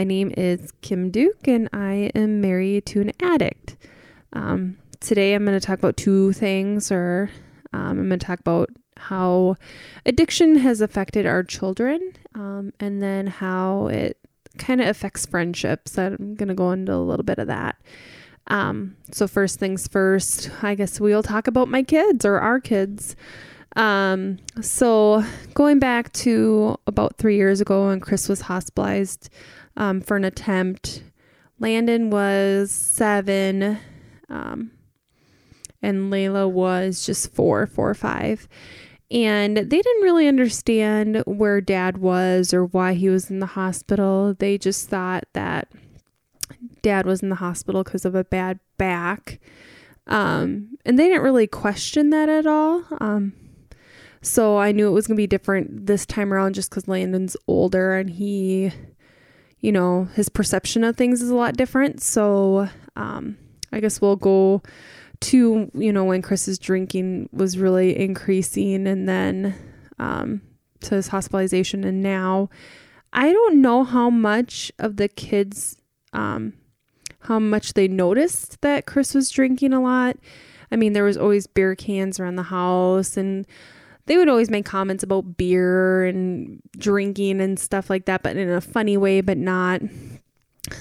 my name is Kim Duke, and I am married to an addict. Um, today, I'm going to talk about two things, or um, I'm going to talk about how addiction has affected our children, um, and then how it kind of affects friendships. I'm going to go into a little bit of that. Um, so, first things first, I guess we'll talk about my kids or our kids. Um, so going back to about three years ago when Chris was hospitalized um, for an attempt, Landon was seven, um, and Layla was just four, four or five. And they didn't really understand where dad was or why he was in the hospital. They just thought that dad was in the hospital because of a bad back. Um, and they didn't really question that at all. Um, so I knew it was going to be different this time around just because Landon's older and he, you know, his perception of things is a lot different. So um, I guess we'll go to, you know, when Chris's drinking was really increasing and then um, to his hospitalization. And now I don't know how much of the kids, um, how much they noticed that Chris was drinking a lot. I mean, there was always beer cans around the house and they would always make comments about beer and drinking and stuff like that, but in a funny way, but not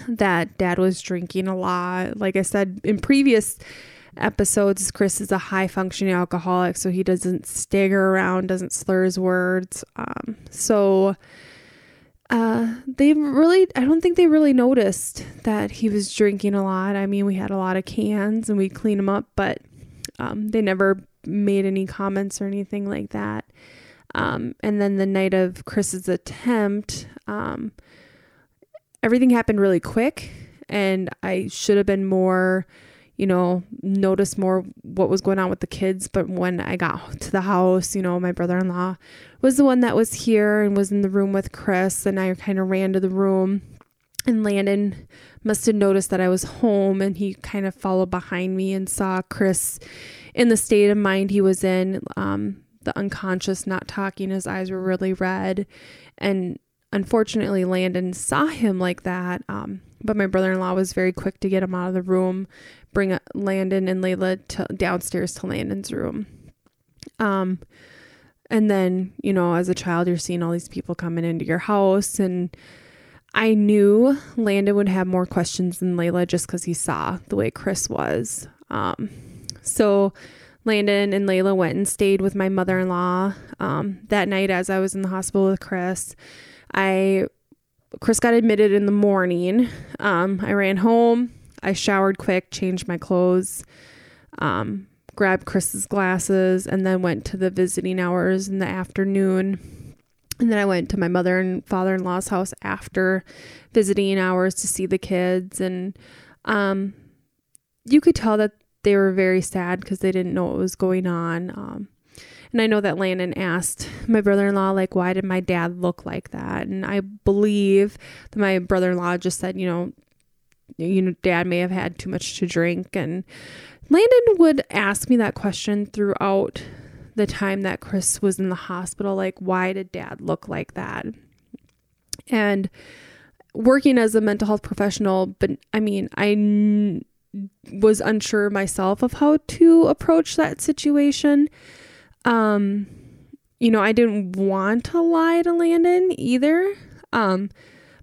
that dad was drinking a lot. Like I said in previous episodes, Chris is a high functioning alcoholic, so he doesn't stagger around, doesn't slur his words. Um, so uh, they really, I don't think they really noticed that he was drinking a lot. I mean, we had a lot of cans and we clean them up, but um, they never made any comments or anything like that. Um, and then the night of Chris's attempt, um, everything happened really quick, and I should have been more, you know, noticed more what was going on with the kids. But when I got to the house, you know, my brother in law was the one that was here and was in the room with Chris, and I kind of ran to the room. And Landon must have noticed that I was home and he kind of followed behind me and saw Chris in the state of mind he was in, um, the unconscious, not talking, his eyes were really red. And unfortunately, Landon saw him like that. Um, but my brother in law was very quick to get him out of the room, bring Landon and Layla to, downstairs to Landon's room. Um, and then, you know, as a child, you're seeing all these people coming into your house. And I knew Landon would have more questions than Layla just because he saw the way Chris was. Um, so Landon and Layla went and stayed with my mother in law um, that night as I was in the hospital with Chris. I Chris got admitted in the morning. Um, I ran home. I showered quick, changed my clothes, um, grabbed Chris's glasses, and then went to the visiting hours in the afternoon. And then I went to my mother and father in law's house after visiting hours to see the kids. And um, you could tell that they were very sad because they didn't know what was going on. Um, and I know that Landon asked my brother in law, like, why did my dad look like that? And I believe that my brother in law just said, you know, you know, dad may have had too much to drink. And Landon would ask me that question throughout the time that Chris was in the hospital, like, why did dad look like that? And working as a mental health professional, but I mean, I was unsure myself of how to approach that situation. Um, you know, I didn't want to lie to Landon either. Um,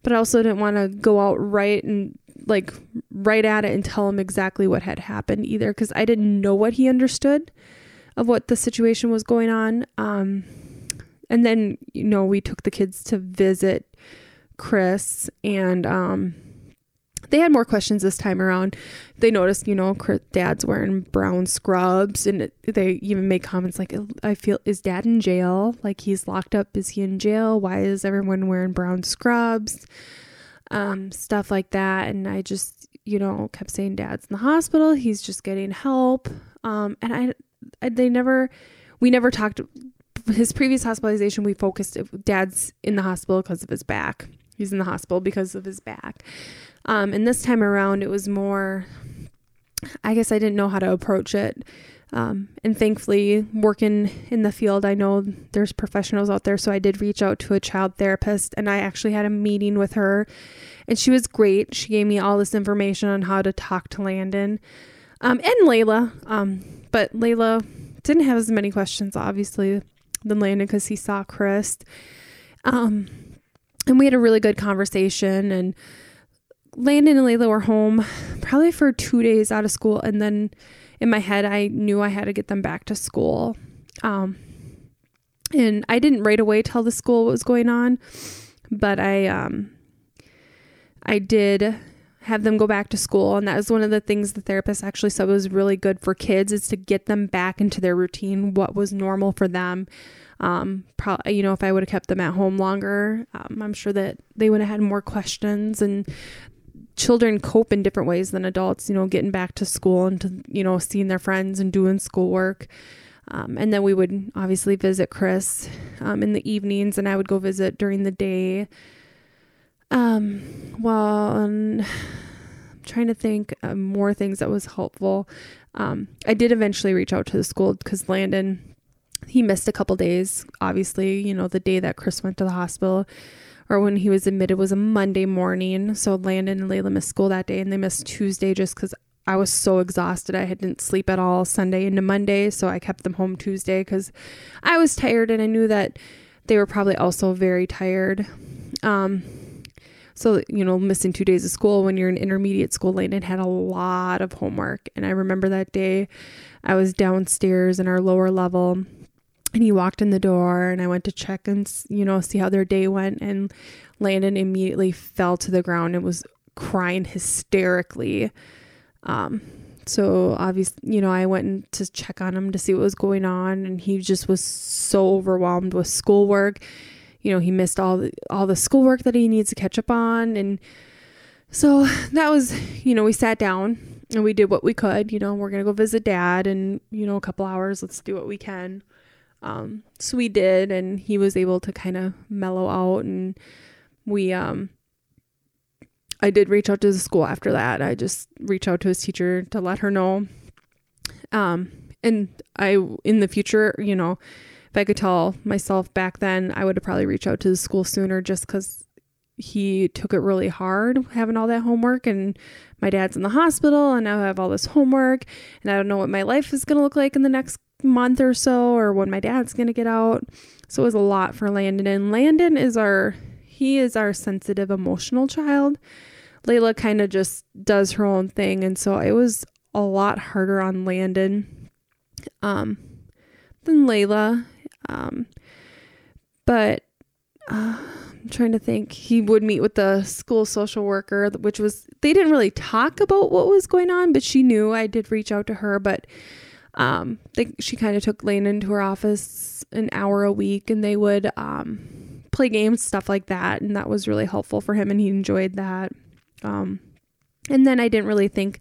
but I also didn't want to go out right and like right at it and tell him exactly what had happened either because I didn't know what he understood of what the situation was going on. Um, and then, you know, we took the kids to visit Chris and um, they had more questions this time around. They noticed, you know, dad's wearing brown scrubs, and they even made comments like, I feel, is dad in jail? Like he's locked up. Is he in jail? Why is everyone wearing brown scrubs? Um, stuff like that. And I just, you know, kept saying, dad's in the hospital. He's just getting help. Um, and I, I they never, we never talked. His previous hospitalization, we focused, dad's in the hospital because of his back. He's in the hospital because of his back. Um, and this time around, it was more, I guess I didn't know how to approach it. Um, and thankfully, working in the field, I know there's professionals out there. So I did reach out to a child therapist and I actually had a meeting with her and she was great. She gave me all this information on how to talk to Landon um, and Layla. Um, but Layla didn't have as many questions, obviously, than Landon because he saw Chris. Um, and we had a really good conversation. And Landon and Layla were home probably for two days out of school. And then in my head, I knew I had to get them back to school. Um, and I didn't right away tell the school what was going on, but I um, I did have them go back to school, and that was one of the things the therapist actually said was really good for kids is to get them back into their routine, what was normal for them. Um, you know, if I would have kept them at home longer, um, I'm sure that they would have had more questions and children cope in different ways than adults, you know, getting back to school and to, you know, seeing their friends and doing schoolwork. Um, and then we would obviously visit Chris um, in the evenings, and I would go visit during the day. Um, well, I'm trying to think more things that was helpful. Um, I did eventually reach out to the school because Landon, he missed a couple days. Obviously, you know, the day that Chris went to the hospital or when he was admitted was a Monday morning. So Landon and Layla missed school that day and they missed Tuesday just because I was so exhausted. I didn't sleep at all Sunday into Monday, so I kept them home Tuesday because I was tired and I knew that they were probably also very tired. Um, so, you know, missing two days of school when you're in intermediate school, Landon had a lot of homework. And I remember that day I was downstairs in our lower level and he walked in the door and I went to check and, you know, see how their day went. And Landon immediately fell to the ground and was crying hysterically. Um, so obviously, you know, I went to check on him to see what was going on, and he just was so overwhelmed with schoolwork. You know, he missed all the, all the schoolwork that he needs to catch up on, and so that was, you know, we sat down and we did what we could. You know, we're gonna go visit dad, and you know, a couple hours. Let's do what we can. Um, so we did, and he was able to kind of mellow out, and we um I did reach out to the school after that. I just reached out to his teacher to let her know. Um, and I, in the future, you know, if I could tell myself back then, I would have probably reached out to the school sooner just because he took it really hard having all that homework. And my dad's in the hospital, and now I have all this homework, and I don't know what my life is going to look like in the next month or so, or when my dad's going to get out. So it was a lot for Landon. And Landon is our he is our sensitive, emotional child. Layla kind of just does her own thing. And so it was a lot harder on Landon um, than Layla. Um, but uh, I'm trying to think. He would meet with the school social worker, which was, they didn't really talk about what was going on, but she knew I did reach out to her. But um, they, she kind of took Landon into her office an hour a week and they would um, play games, stuff like that. And that was really helpful for him and he enjoyed that. Um, and then I didn't really think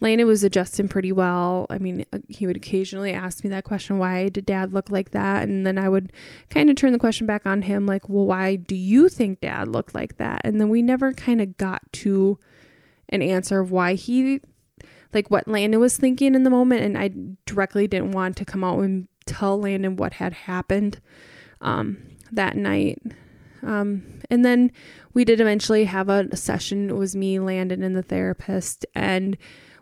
Lena was adjusting pretty well. I mean, uh, he would occasionally ask me that question, why did dad look like that? And then I would kind of turn the question back on him, like, well, why do you think dad looked like that? And then we never kind of got to an answer of why he, like, what Landon was thinking in the moment. And I directly didn't want to come out and tell Landon what had happened. Um, that night. Um, and then we did eventually have a, session. It was me, Landon, and the therapist. And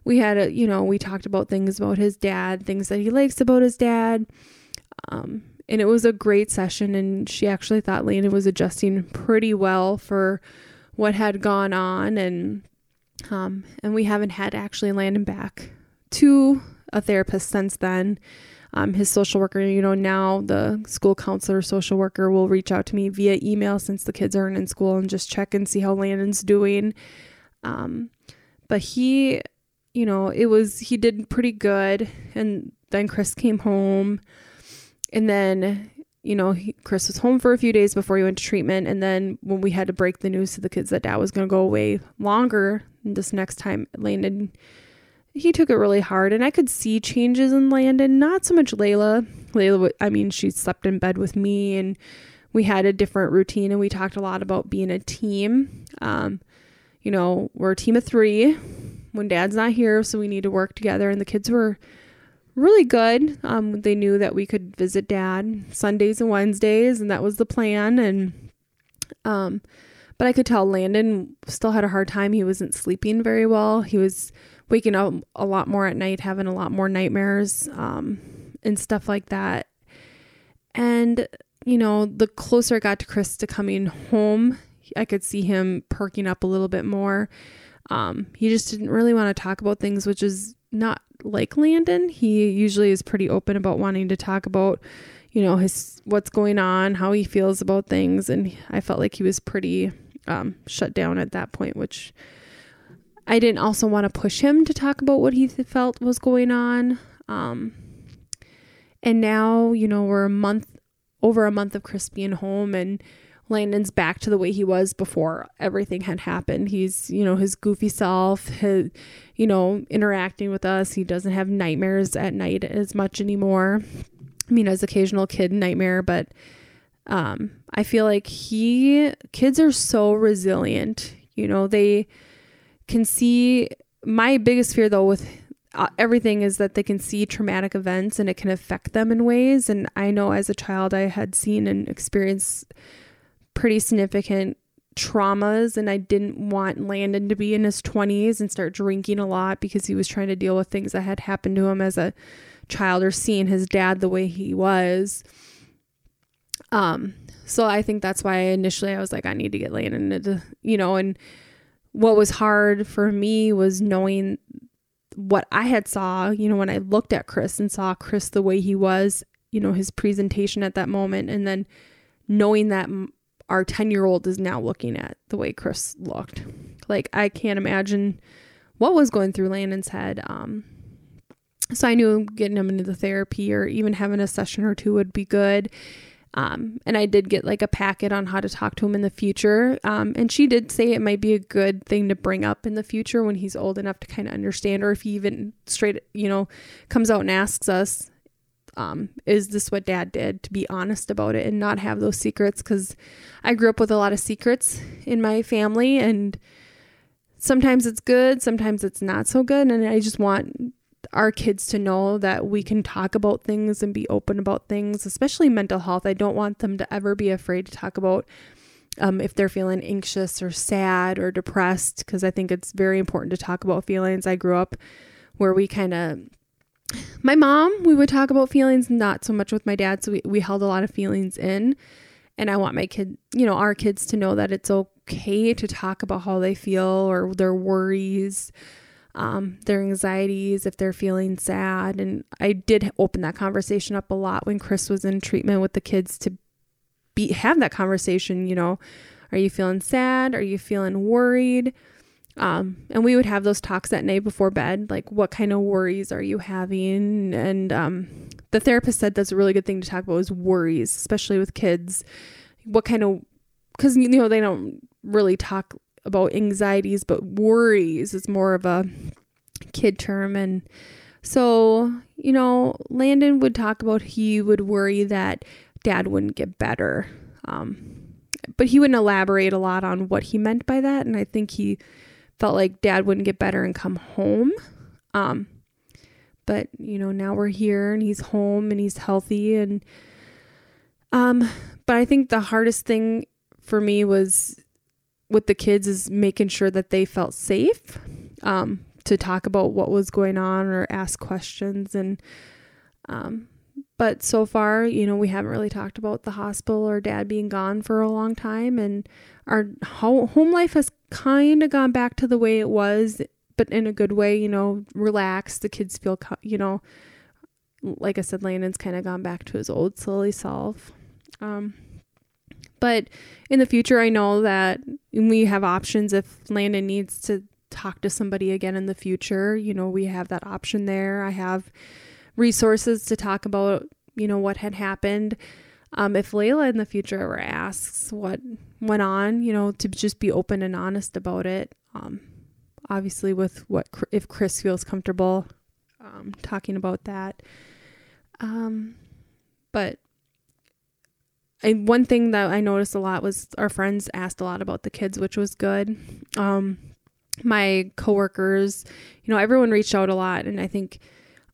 we had a, you know, we talked about things about his dad, things that he likes about his dad. Um, and it was a great session. And she actually thought Landon was adjusting pretty well for what had gone on. And, um, and we haven't had actually Landon back to a therapist since then um, his social worker, you know, now the school counselor, social worker will reach out to me via email since the kids aren't in school and just check and see how Landon's doing. Um, but he, you know, it was, he did pretty good. And then Chris came home. And then, you know, he, Chris was home for a few days before he went to treatment. And then when we had to break the news to the kids that dad was going to go away longer this next time, Landon he took it really hard and I could see changes in Landon, not so much Layla. Layla, I mean, she slept in bed with me and we had a different routine and we talked a lot about being a team. Um, you know, we're a team of three when dad's not here, so we need to work together. And the kids were really good. Um, they knew that we could visit dad Sundays and Wednesdays, and that was the plan. And, um, but I could tell Landon still had a hard time. He wasn't sleeping very well. He was waking up a lot more at night, having a lot more nightmares um, and stuff like that. And, you know, the closer it got to Chris to coming home, I could see him perking up a little bit more. Um, he just didn't really want to talk about things, which is not like Landon. He usually is pretty open about wanting to talk about, you know, his what's going on, how he feels about things, and I felt like he was pretty um, shut down at that point, which I didn't also want to push him to talk about what he felt was going on. Um, and now, you know, we're a month over a month of Chris being home and Landon's back to the way he was before everything had happened. He's, you know, his goofy self, his, you know, interacting with us. He doesn't have nightmares at night as much anymore. I mean, as occasional kid nightmare, but um, I feel like he, kids are so resilient. You know, they can see. My biggest fear, though, with uh, everything is that they can see traumatic events and it can affect them in ways. And I know as a child, I had seen and experienced pretty significant traumas and I didn't want Landon to be in his 20s and start drinking a lot because he was trying to deal with things that had happened to him as a child or seeing his dad the way he was. Um so I think that's why initially I was like I need to get Landon into you know and what was hard for me was knowing what I had saw, you know, when I looked at Chris and saw Chris the way he was, you know, his presentation at that moment and then knowing that our 10 year old is now looking at the way Chris looked. Like, I can't imagine what was going through Landon's head. Um, so I knew getting him into the therapy or even having a session or two would be good. Um, and I did get like a packet on how to talk to him in the future. Um, and she did say it might be a good thing to bring up in the future when he's old enough to kind of understand, or if he even straight, you know, comes out and asks us, um, is this what dad did to be honest about it and not have those secrets because i grew up with a lot of secrets in my family and sometimes it's good sometimes it's not so good and i just want our kids to know that we can talk about things and be open about things especially mental health. I don't want them to ever be afraid to talk about um, if they're feeling anxious or sad or depressed because i think it's very important to talk about feelings. I grew up where we kind of my mom, we would talk about feelings, not so much with my dad. So we, we held a lot of feelings in. And I want my kid, you know, our kids to know that it's okay to talk about how they feel or their worries, um, their anxieties, if they're feeling sad. And I did open that conversation up a lot when Chris was in treatment with the kids to be have that conversation, you know, are you feeling sad? Are you feeling worried? Um, and we would have those talks at night before bed, like what kind of worries are you having? And um, the therapist said that's a really good thing to talk about is worries, especially with kids. What kind of, because you know they don't really talk about anxieties, but worries is more of a kid term. And so you know, Landon would talk about he would worry that dad wouldn't get better. Um, but he wouldn't elaborate a lot on what he meant by that. And I think he felt like dad wouldn't get better and come home. Um, but you know, now we're here and he's home and he's healthy and um but I think the hardest thing for me was with the kids is making sure that they felt safe um to talk about what was going on or ask questions and um but so far, you know, we haven't really talked about the hospital or dad being gone for a long time and our home life has kind of gone back to the way it was, but in a good way, you know, relaxed. The kids feel, you know, like I said, Landon's kind of gone back to his old silly self. Um, but in the future, I know that we have options if Landon needs to talk to somebody again in the future. You know, we have that option there. I have resources to talk about, you know, what had happened. Um, if Layla in the future ever asks what went on, you know, to just be open and honest about it. Um, obviously, with what if Chris feels comfortable um, talking about that. Um, but I, one thing that I noticed a lot was our friends asked a lot about the kids, which was good. Um, my coworkers, you know, everyone reached out a lot, and I think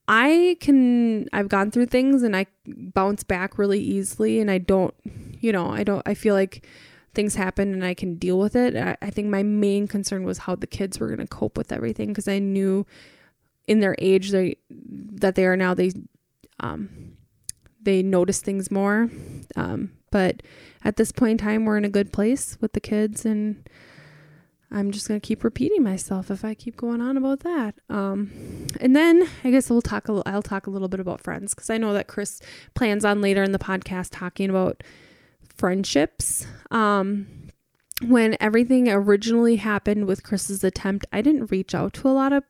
I can I've gone through things and I bounce back really easily and I don't you know, I don't I feel like things happen and I can deal with it. I, I think my main concern was how the kids were going to cope with everything because I knew in their age they that they are now they um they notice things more. Um, but at this point in time, we're in a good place with the kids and I'm just going to keep repeating myself if I keep going on about that. Um, and then I guess we'll talk. A, I'll talk a little bit about friends because I know that Chris plans on later in the podcast talking about friendships. Um, when everything originally happened with Chris's attempt, I didn't reach out to a lot of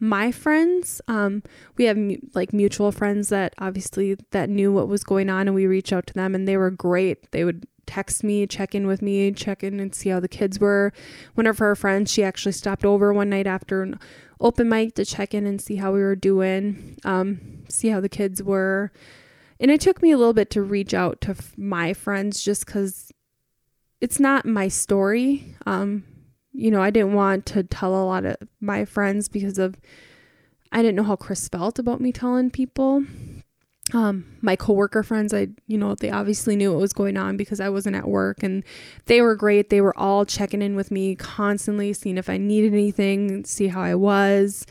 my friends. Um, we have mu- like mutual friends that obviously that knew what was going on, and we reached out to them, and they were great. They would text me, check in with me, check in and see how the kids were. One of her friends, she actually stopped over one night after an open mic to check in and see how we were doing, um, see how the kids were. And it took me a little bit to reach out to f- my friends just because it's not my story. Um, you know, I didn't want to tell a lot of my friends because of I didn't know how Chris felt about me telling people um, my coworker friends, I, you know, they obviously knew what was going on because I wasn't at work and they were great. They were all checking in with me constantly, seeing if I needed anything, see how I was.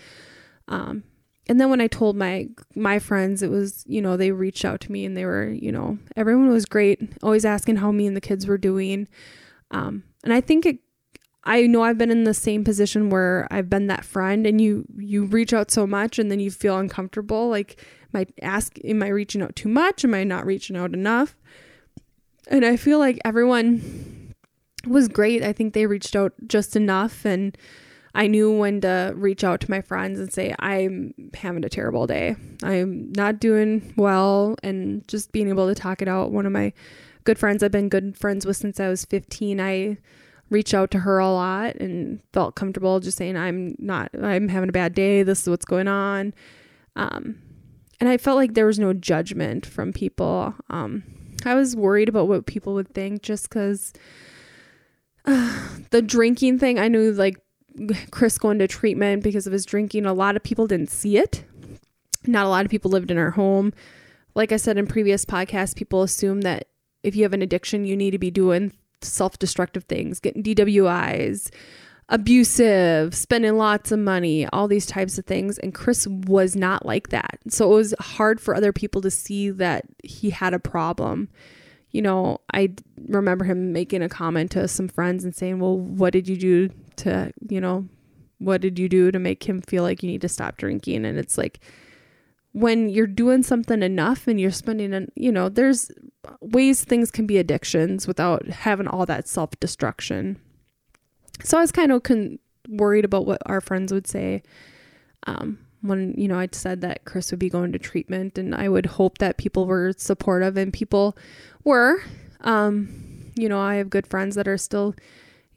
Um, and then when I told my my friends, it was, you know, they reached out to me and they were, you know, everyone was great, always asking how me and the kids were doing. Um, and I think it I know I've been in the same position where I've been that friend and you you reach out so much and then you feel uncomfortable like my ask am I reaching out too much? Am I not reaching out enough? And I feel like everyone was great. I think they reached out just enough and I knew when to reach out to my friends and say I'm having a terrible day. I'm not doing well and just being able to talk it out. One of my good friends I've been good friends with since I was 15 I reach out to her a lot and felt comfortable just saying I'm not I'm having a bad day. This is what's going on. Um, and I felt like there was no judgment from people. Um, I was worried about what people would think just cuz uh, the drinking thing I knew like Chris going to treatment because of his drinking a lot of people didn't see it. Not a lot of people lived in our home. Like I said in previous podcasts people assume that if you have an addiction you need to be doing self destructive things, getting DWIs, abusive, spending lots of money, all these types of things. And Chris was not like that. So it was hard for other people to see that he had a problem. You know, I remember him making a comment to some friends and saying, Well, what did you do to, you know, what did you do to make him feel like you need to stop drinking? And it's like, when you're doing something enough and you're spending an you know there's ways things can be addictions without having all that self-destruction so i was kind of con- worried about what our friends would say um, when you know i said that chris would be going to treatment and i would hope that people were supportive and people were um, you know i have good friends that are still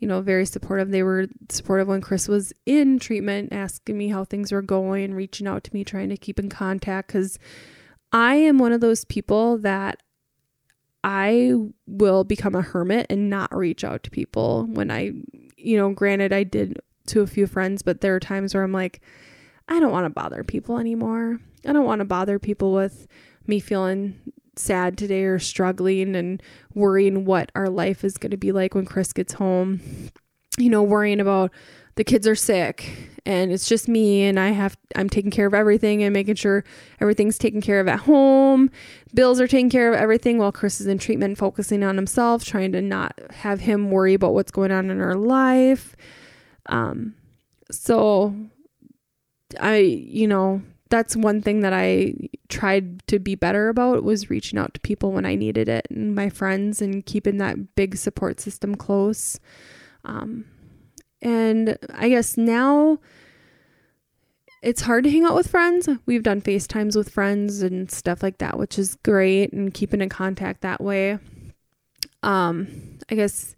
you know, very supportive. They were supportive when Chris was in treatment, asking me how things were going, reaching out to me, trying to keep in contact. Because I am one of those people that I will become a hermit and not reach out to people when I, you know, granted, I did to a few friends, but there are times where I'm like, I don't want to bother people anymore. I don't want to bother people with me feeling sad today or struggling and worrying what our life is going to be like when Chris gets home. You know, worrying about the kids are sick and it's just me and I have I'm taking care of everything and making sure everything's taken care of at home. Bills are taking care of everything while Chris is in treatment focusing on himself, trying to not have him worry about what's going on in our life. Um so I you know, that's one thing that I tried to be better about was reaching out to people when I needed it and my friends and keeping that big support system close. Um, and I guess now it's hard to hang out with friends. We've done FaceTimes with friends and stuff like that, which is great and keeping in contact that way. Um, I guess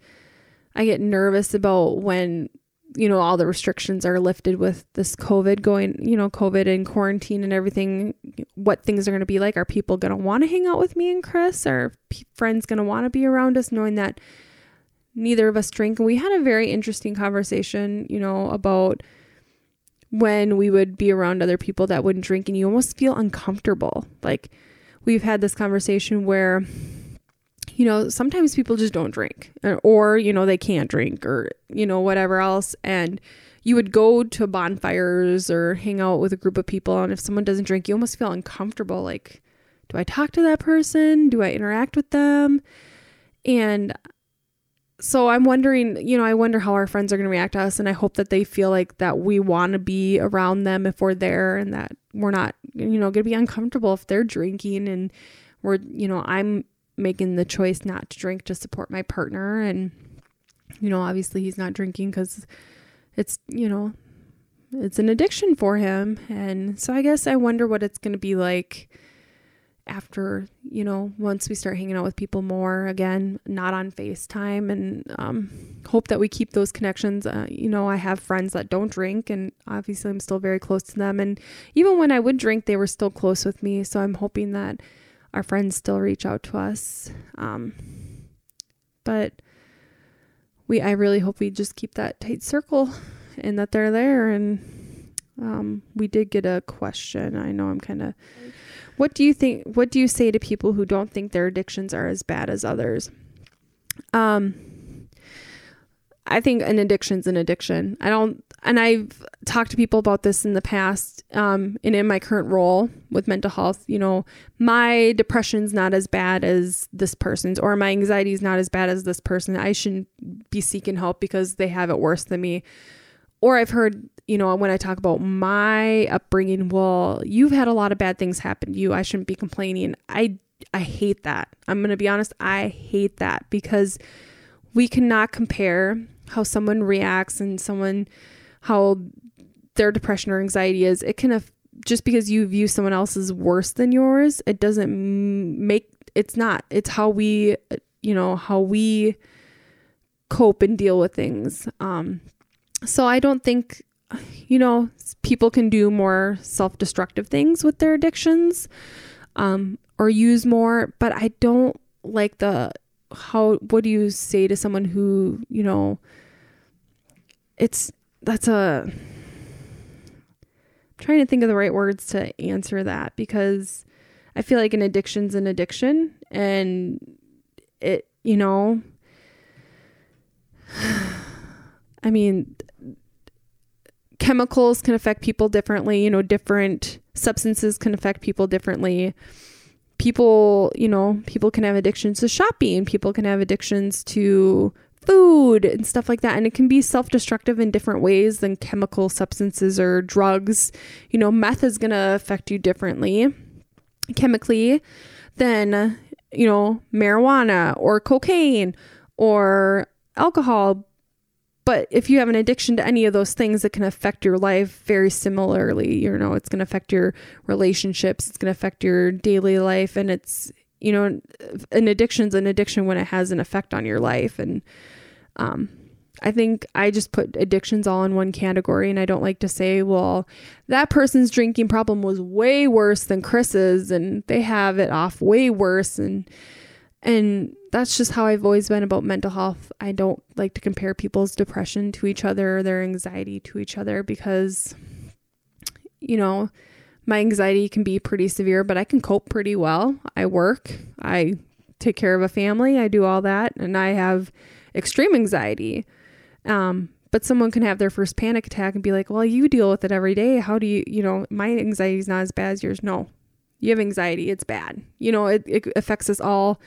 I get nervous about when you know, all the restrictions are lifted with this COVID going, you know, COVID and quarantine and everything, what things are going to be like. Are people going to want to hang out with me and Chris? Are p- friends going to want to be around us knowing that neither of us drink? And we had a very interesting conversation, you know, about when we would be around other people that wouldn't drink and you almost feel uncomfortable. Like we've had this conversation where you know, sometimes people just don't drink uh, or, you know, they can't drink or, you know, whatever else. And you would go to bonfires or hang out with a group of people. And if someone doesn't drink, you almost feel uncomfortable. Like, do I talk to that person? Do I interact with them? And so I'm wondering, you know, I wonder how our friends are going to react to us. And I hope that they feel like that we want to be around them if we're there and that we're not, you know, going to be uncomfortable if they're drinking and we're, you know, I'm making the choice not to drink to support my partner. And, you know, obviously he's not drinking because it's, you know, it's an addiction for him. And so I guess I wonder what it's going to be like after, you know, once we start hanging out with people more again, not on FaceTime, and um, hope that we keep those connections. Uh, you know, I have friends that don't drink, and obviously I'm still very close to them. And even when I would drink, they were still close with me. So I'm hoping that our friends still reach out to us. Um, but we, I really hope we just keep that tight circle and that they're there. And um, we did get a question. I know I'm kind of. What do you think? What do you say to people who don't think their addictions are as bad as others? Um, I think an addiction's an addiction. I don't, and I've talked to people about this in the past, um, and in my current role with mental health, you know, my depression's not as bad as this person's, or my anxiety is not as bad as this person. I shouldn't be seeking help because they have it worse than me. Or I've heard, you know, when I talk about my upbringing, well, you've had a lot of bad things happen to you. I shouldn't be complaining. I I hate that. I'm going to be honest, I hate that because we cannot compare how someone reacts and someone how their depression or anxiety is. It can just because you view someone else's worse than yours, it doesn't make it's not. It's how we, you know, how we cope and deal with things. Um so I don't think, you know, people can do more self destructive things with their addictions um, or use more, but I don't like the how, what do you say to someone who, you know, it's, that's a, I'm trying to think of the right words to answer that because I feel like an addiction's an addiction and it, you know, I mean, chemicals can affect people differently, you know, different substances can affect people differently. People, you know, people can have addictions to shopping, people can have addictions to food and stuff like that. And it can be self destructive in different ways than chemical substances or drugs. You know, meth is going to affect you differently chemically than, you know, marijuana or cocaine or alcohol but if you have an addiction to any of those things, it can affect your life very similarly. You know, it's going to affect your relationships, it's going to affect your daily life. And it's, you know, an addiction's an addiction when it has an effect on your life. And um, I think I just put addictions all in one category. And I don't like to say, well, that person's drinking problem was way worse than Chris's and they have it off way worse. And, and that's just how I've always been about mental health. I don't like to compare people's depression to each other or their anxiety to each other because, you know, my anxiety can be pretty severe, but I can cope pretty well. I work, I take care of a family, I do all that, and I have extreme anxiety. Um, but someone can have their first panic attack and be like, well, you deal with it every day. How do you, you know, my anxiety is not as bad as yours. No, you have anxiety. It's bad. You know, it, it affects us all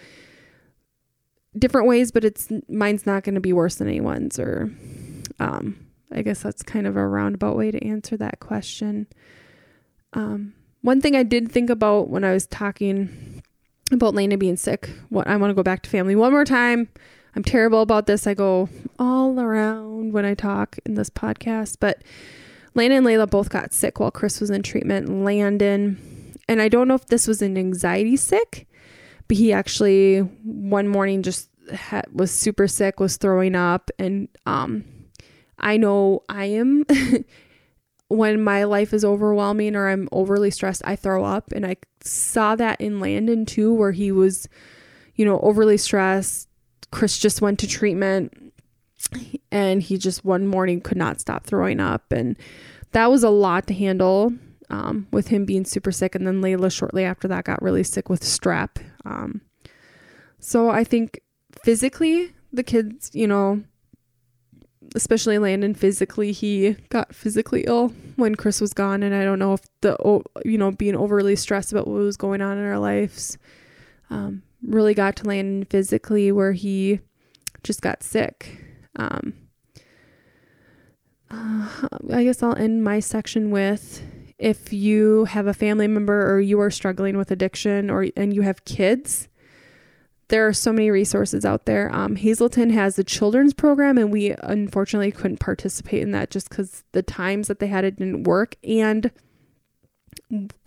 different ways, but it's mine's not going to be worse than anyone's. Or, um, I guess that's kind of a roundabout way to answer that question. Um, one thing I did think about when I was talking about Lena being sick, what I want to go back to family one more time. I'm terrible about this. I go all around when I talk in this podcast, but Lena and Layla both got sick while Chris was in treatment. Landon, and I don't know if this was an anxiety sick but he actually one morning just had, was super sick, was throwing up, and um, I know I am. when my life is overwhelming or I'm overly stressed, I throw up, and I saw that in Landon too, where he was, you know, overly stressed. Chris just went to treatment, and he just one morning could not stop throwing up, and that was a lot to handle um, with him being super sick. And then Layla shortly after that got really sick with strep. Um, so I think physically, the kids, you know, especially Landon physically, he got physically ill when Chris was gone. And I don't know if the, you know, being overly stressed about what was going on in our lives um, really got to Landon physically where he just got sick. Um, uh, I guess I'll end my section with if you have a family member or you are struggling with addiction or and you have kids there are so many resources out there. Um, Hazelden has the children's program, and we unfortunately couldn't participate in that just because the times that they had it didn't work. And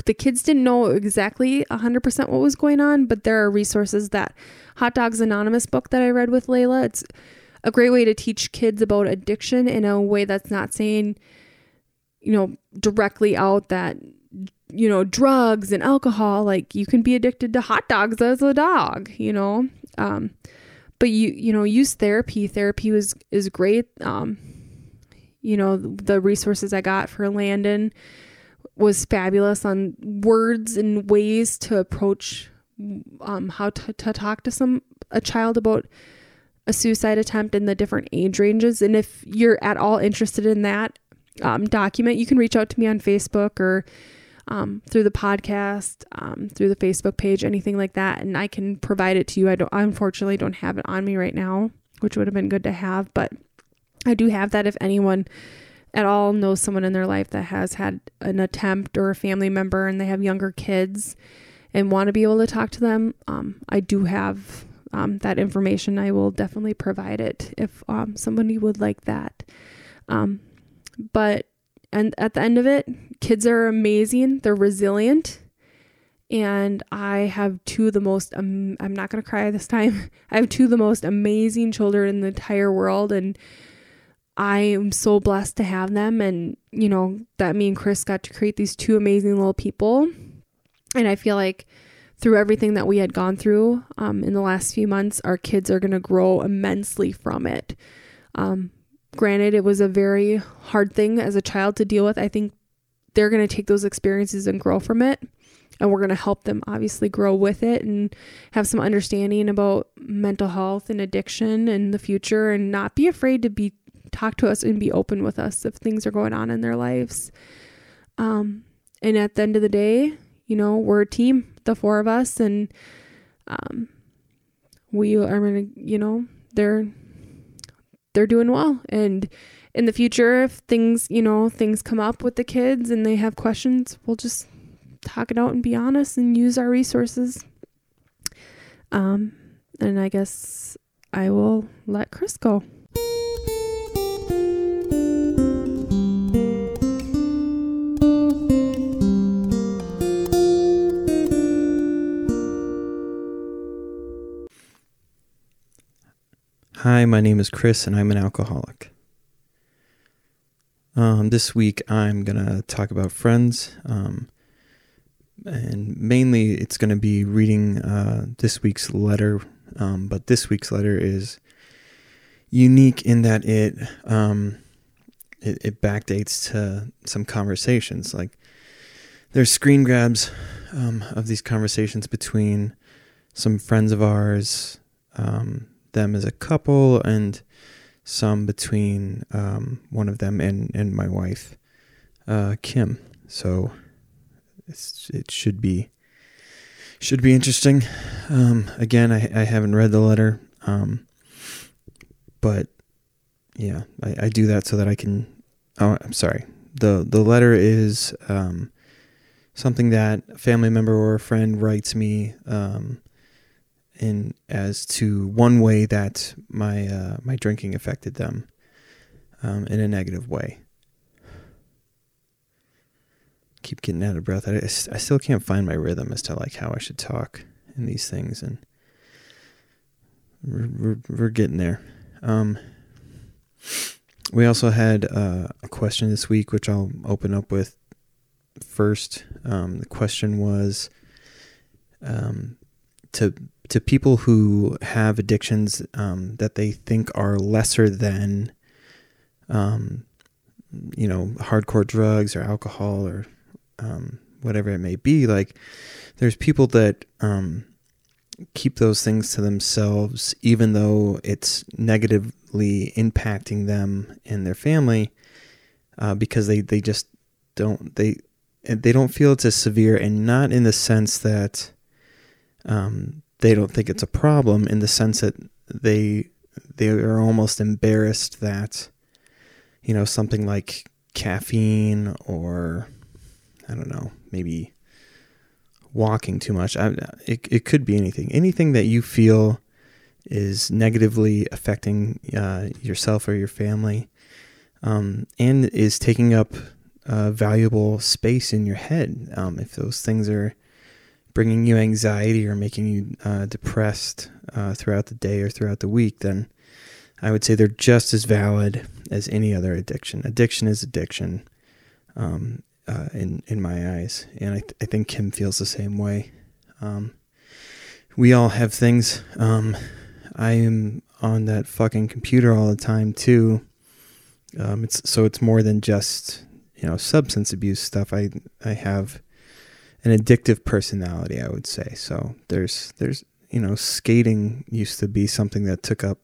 the kids didn't know exactly 100% what was going on, but there are resources that Hot Dogs Anonymous book that I read with Layla. It's a great way to teach kids about addiction in a way that's not saying, you know, directly out that you know, drugs and alcohol, like you can be addicted to hot dogs as a dog, you know. Um, but you you know, use therapy. Therapy was is great. Um, you know, the resources I got for Landon was fabulous on words and ways to approach um, how to, to talk to some a child about a suicide attempt in the different age ranges. And if you're at all interested in that um, document, you can reach out to me on Facebook or um, through the podcast, um, through the Facebook page, anything like that, and I can provide it to you. I don't, unfortunately don't have it on me right now, which would have been good to have, but I do have that if anyone at all knows someone in their life that has had an attempt or a family member and they have younger kids and want to be able to talk to them. Um, I do have um, that information. I will definitely provide it if um, somebody would like that. Um, but and at the end of it, kids are amazing. They're resilient. And I have two of the most, um, I'm not going to cry this time. I have two of the most amazing children in the entire world. And I am so blessed to have them. And, you know, that me and Chris got to create these two amazing little people. And I feel like through everything that we had gone through um, in the last few months, our kids are going to grow immensely from it. Um, Granted, it was a very hard thing as a child to deal with. I think they're going to take those experiences and grow from it. And we're going to help them obviously grow with it and have some understanding about mental health and addiction in the future and not be afraid to be talk to us and be open with us if things are going on in their lives. Um, and at the end of the day, you know, we're a team, the four of us, and um, we are gonna, you know, they're they're doing well. And in the future, if things, you know, things come up with the kids and they have questions, we'll just talk it out and be honest and use our resources. Um, and I guess I will let Chris go. Hi, my name is Chris, and I'm an alcoholic. Um, this week, I'm going to talk about friends. Um, and mainly, it's going to be reading uh, this week's letter. Um, but this week's letter is unique in that it, um, it, it backdates to some conversations. Like, there's screen grabs um, of these conversations between some friends of ours. Them as a couple and some between um, one of them and, and my wife, uh, Kim. So it should be should be interesting. Um, again, I, I haven't read the letter, um, but yeah, I, I do that so that I can. Oh, I'm sorry. the The letter is um, something that a family member or a friend writes me um, in as to one way that my uh, my drinking affected them um, in a negative way. Keep getting out of breath. I, I still can't find my rhythm as to like how I should talk in these things, and we're we're, getting there. Um, we also had uh, a question this week, which I'll open up with first. Um, the question was um, to to people who have addictions um, that they think are lesser than, um, you know, hardcore drugs or alcohol or um, whatever it may be. Like, there's people that um, keep those things to themselves, even though it's negatively impacting them and their family, uh, because they, they just don't they they don't feel it's as severe, and not in the sense that um, they don't think it's a problem, in the sense that they they are almost embarrassed that you know something like caffeine or I don't know maybe walking too much. I, it, it could be anything. Anything that you feel is negatively affecting uh, yourself or your family um, and is taking up uh, valuable space in your head. Um, if those things are bringing you anxiety or making you uh, depressed uh, throughout the day or throughout the week, then I would say they're just as valid as any other addiction. Addiction is addiction. Um, uh, in in my eyes, and I, th- I think Kim feels the same way. Um, we all have things. Um, I am on that fucking computer all the time too. Um, it's so it's more than just you know substance abuse stuff. I I have an addictive personality, I would say. So there's there's you know skating used to be something that took up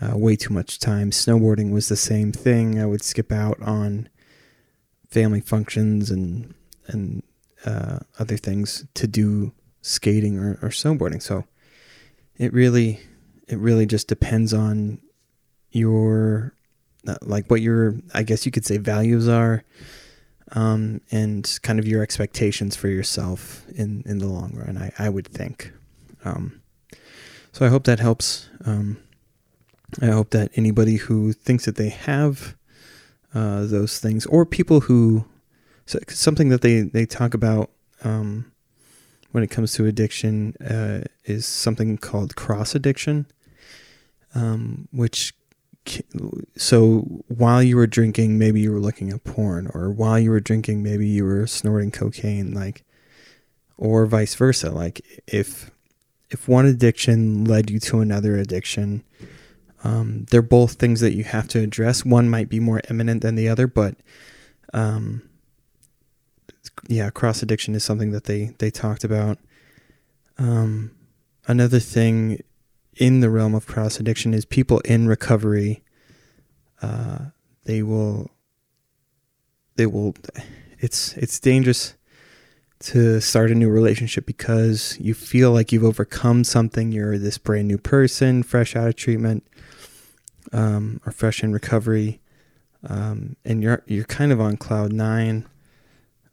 uh, way too much time. Snowboarding was the same thing. I would skip out on family functions and and uh, other things to do skating or, or snowboarding. So it really it really just depends on your like what your I guess you could say values are um, and kind of your expectations for yourself in in the long run. I I would think. Um, so I hope that helps. Um, I hope that anybody who thinks that they have uh, those things, or people who so something that they they talk about um, when it comes to addiction uh, is something called cross addiction, um, which so while you were drinking, maybe you were looking at porn, or while you were drinking, maybe you were snorting cocaine, like, or vice versa. Like if if one addiction led you to another addiction, um, they're both things that you have to address. One might be more imminent than the other, but um, yeah, cross addiction is something that they they talked about. Um, another thing in the realm of cross addiction is people in recovery. Uh, they will. They will. It's it's dangerous to start a new relationship because you feel like you've overcome something. You're this brand new person, fresh out of treatment, um, or fresh in recovery, um, and you're you're kind of on cloud nine,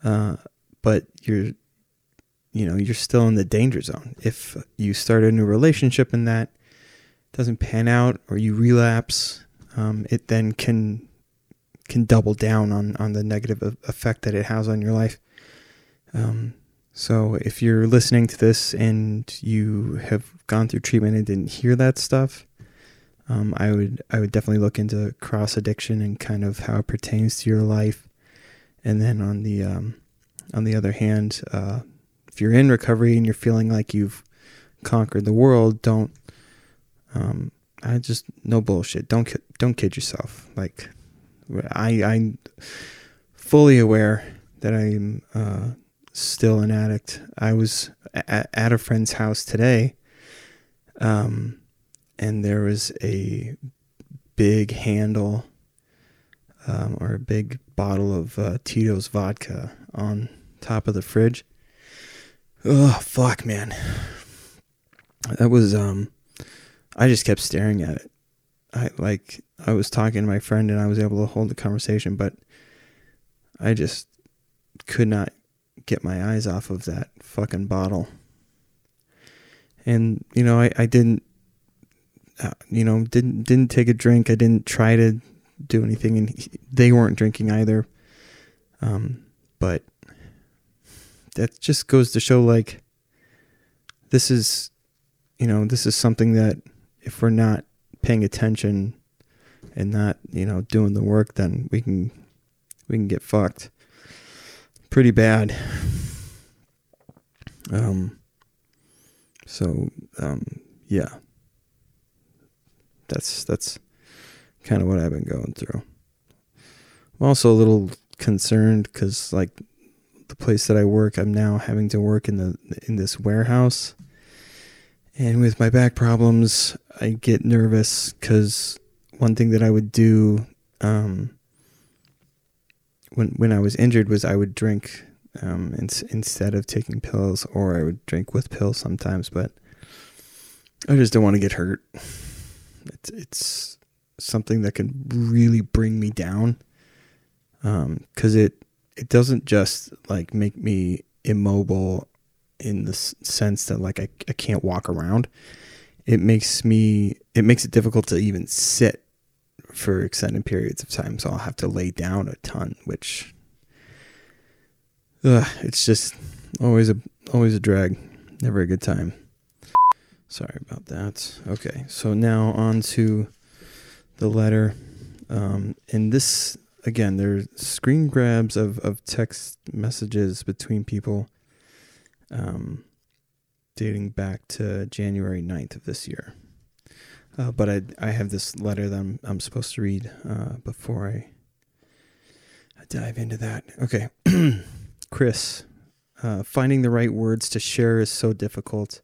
uh, but you're you know you're still in the danger zone. If you start a new relationship in that doesn't pan out or you relapse, um, it then can can double down on on the negative effect that it has on your life. Um, so if you're listening to this and you have gone through treatment and didn't hear that stuff, um, I would I would definitely look into cross addiction and kind of how it pertains to your life. And then on the um, on the other hand, uh, if you're in recovery and you're feeling like you've conquered the world, don't. Um, I just no bullshit. Don't don't kid yourself. Like I I'm fully aware that I'm uh, still an addict. I was at, at a friend's house today. Um, and there was a big handle um, or a big bottle of uh, Tito's vodka on top of the fridge. Oh fuck, man! That was um, I just kept staring at it. I like I was talking to my friend and I was able to hold the conversation, but I just could not get my eyes off of that fucking bottle. And you know, I, I didn't uh, you know, didn't didn't take a drink. I didn't try to do anything, and he, they weren't drinking either. Um, but that just goes to show, like, this is, you know, this is something that if we're not paying attention and not, you know, doing the work, then we can we can get fucked pretty bad. Um. So, um, yeah that's that's kind of what I've been going through. I'm also a little concerned because like the place that I work, I'm now having to work in the in this warehouse, And with my back problems, I get nervous because one thing that I would do um, when when I was injured was I would drink um, in, instead of taking pills, or I would drink with pills sometimes. But I just don't want to get hurt. It's it's something that can really bring me down because um, it it doesn't just like make me immobile in the sense that like I, I can't walk around. It makes me it makes it difficult to even sit for extended periods of time so i'll have to lay down a ton which ugh, it's just always a always a drag. Never a good time. Sorry about that. Okay so now on to the letter. Um, and this again, there's screen grabs of, of text messages between people um, dating back to January 9th of this year. Uh, but I, I have this letter that I'm, I'm supposed to read uh, before I, dive into that. Okay. Chris, uh, finding the right words to share is so difficult.